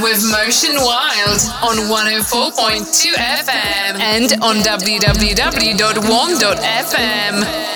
With Motion Wild on 104.2 FM and on www.warm.fm.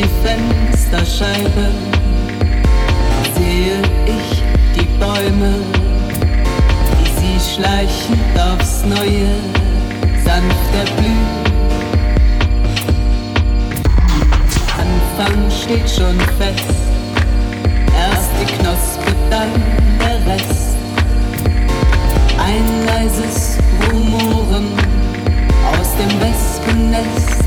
die Fensterscheibe sehe ich die Bäume, wie sie schleichend aufs Neue sanft erblühen. Anfang steht schon fest, erst die Knospe, dann der Rest. Ein leises Rumoren aus dem Wespennest.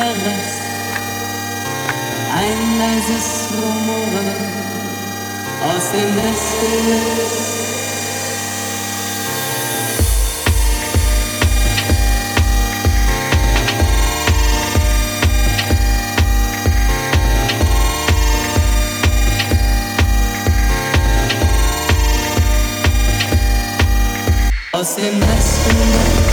anderes, ein leises Murmeln aus dem Westbild. aus dem Westen.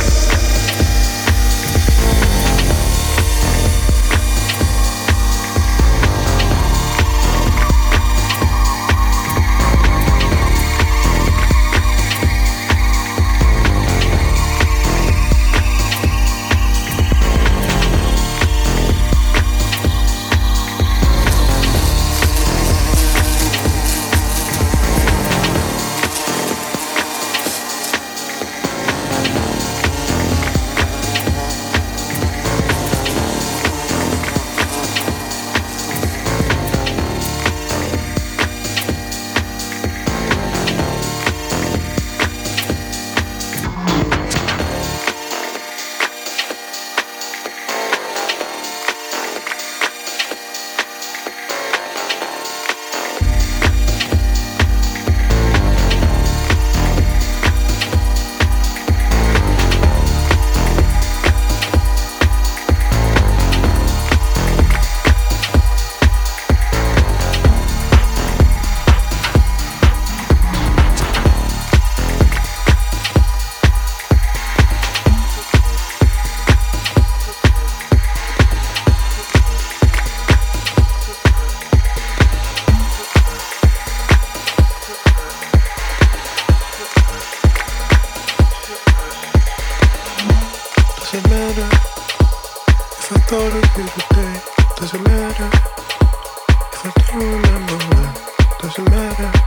Doesn't matter if I thought it of you today. Does it matter if I don't remember when. Does it matter.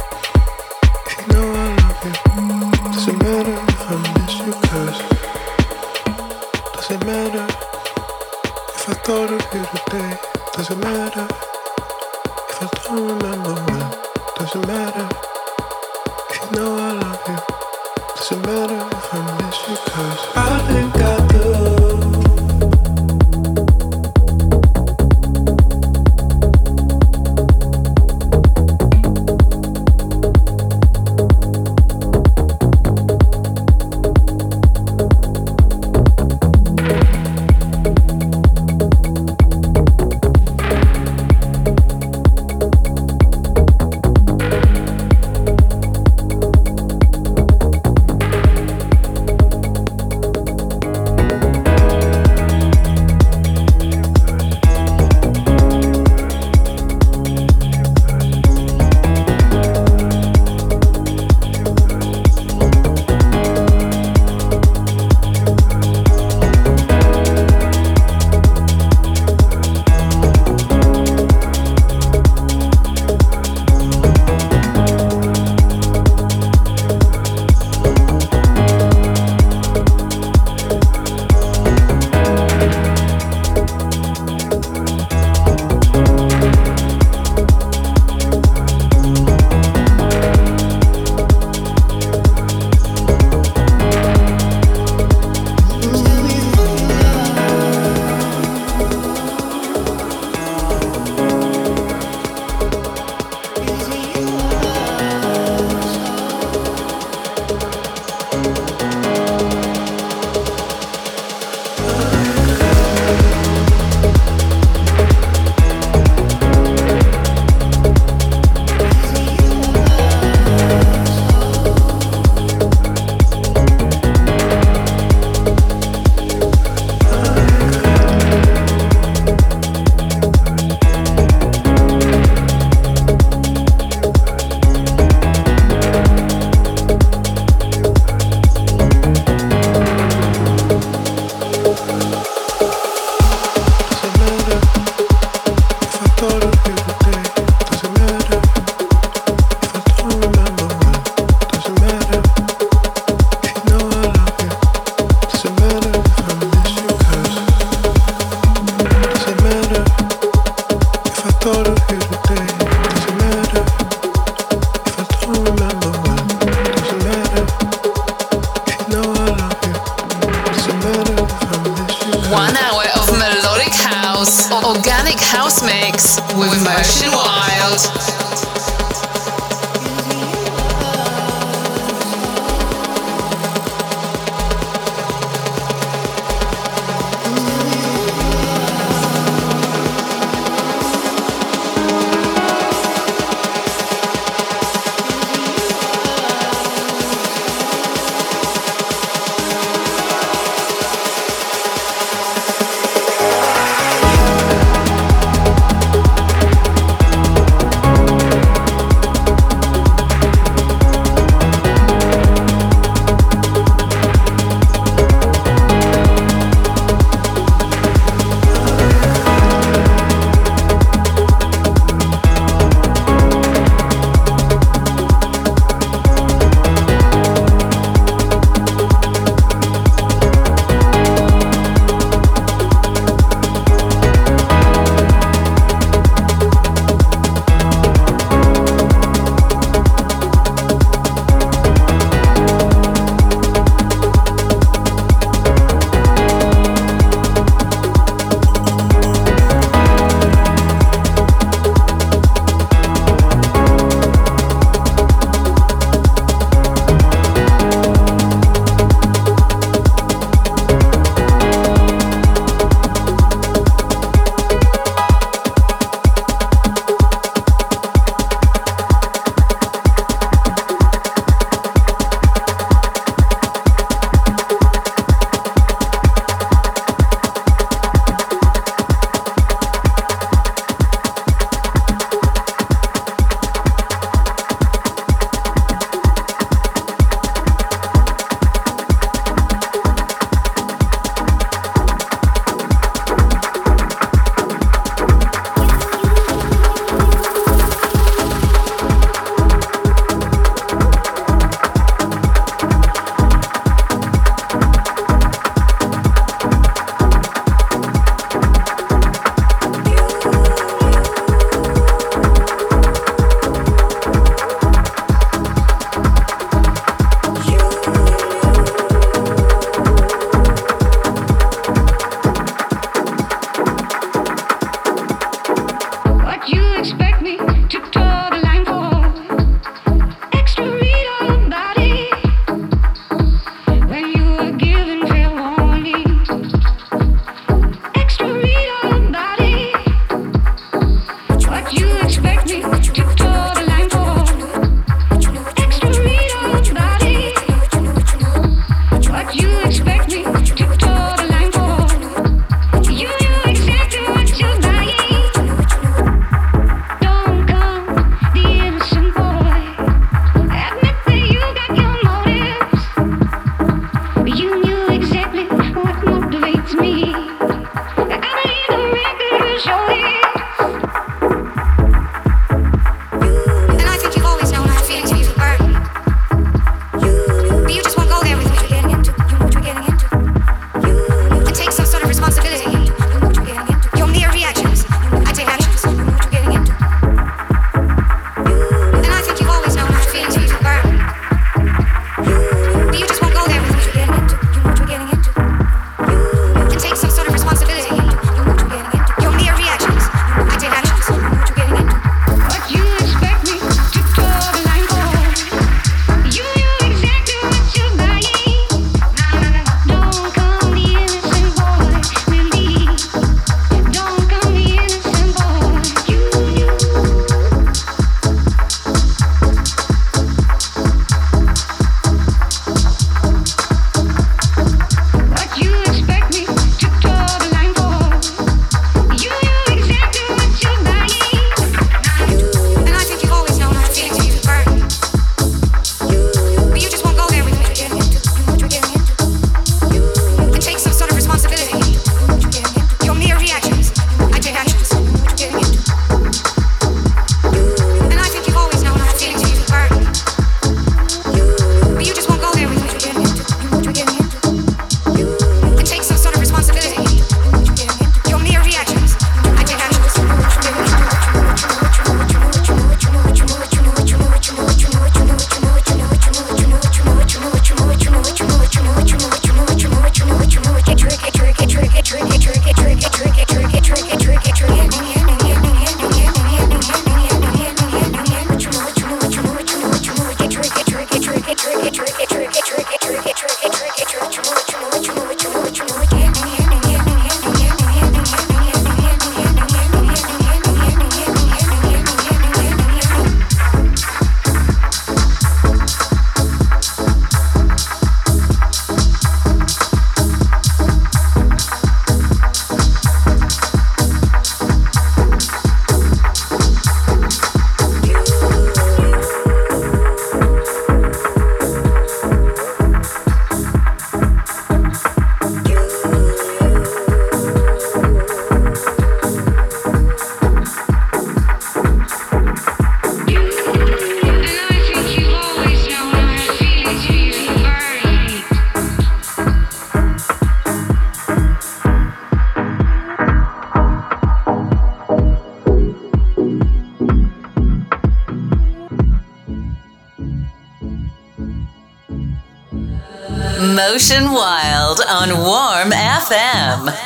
On Warm FM.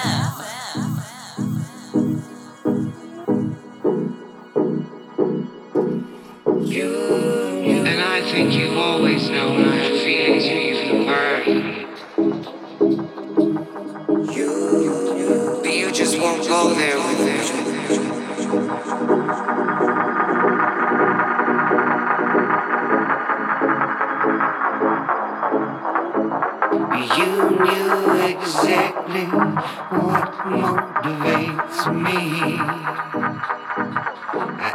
finding what motivates me.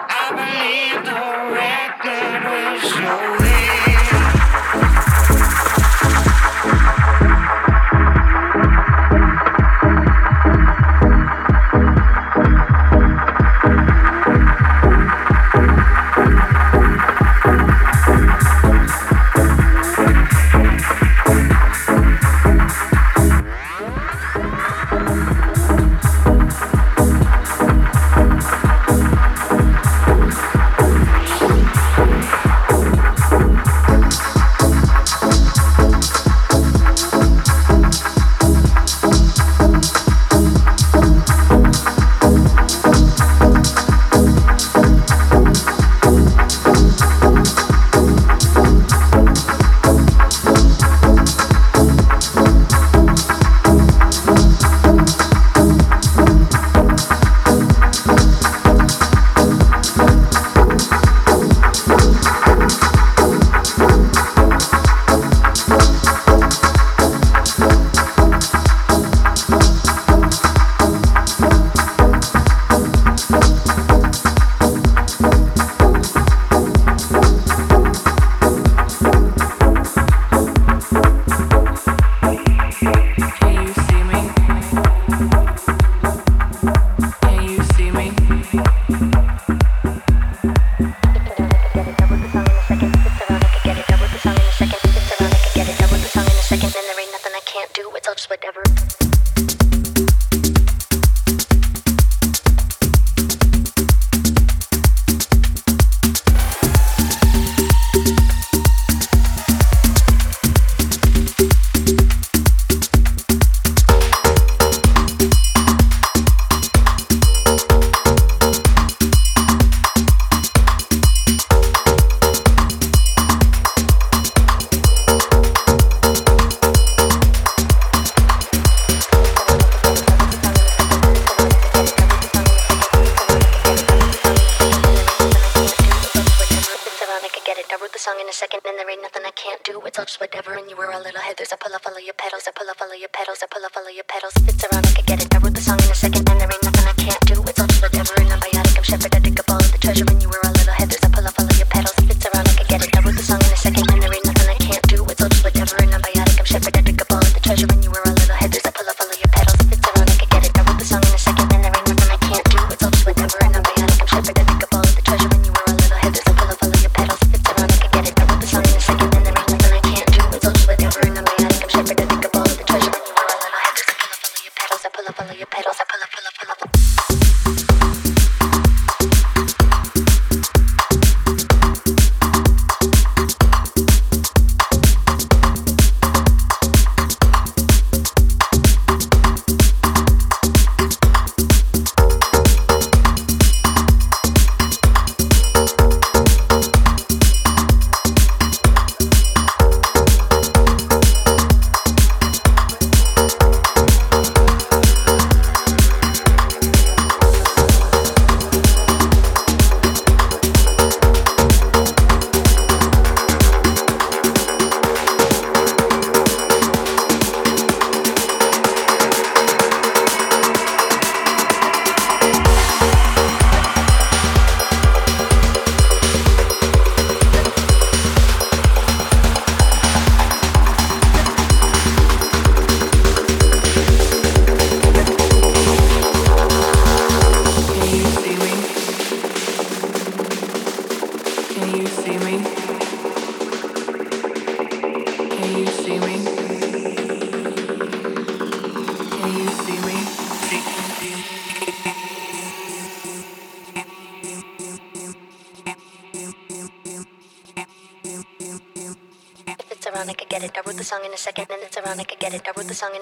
I believe the record will show me.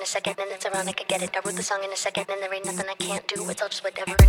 in a second, and it's ironic, I get it. I wrote the song in a second, and there ain't nothing I can't do. It's all just whatever.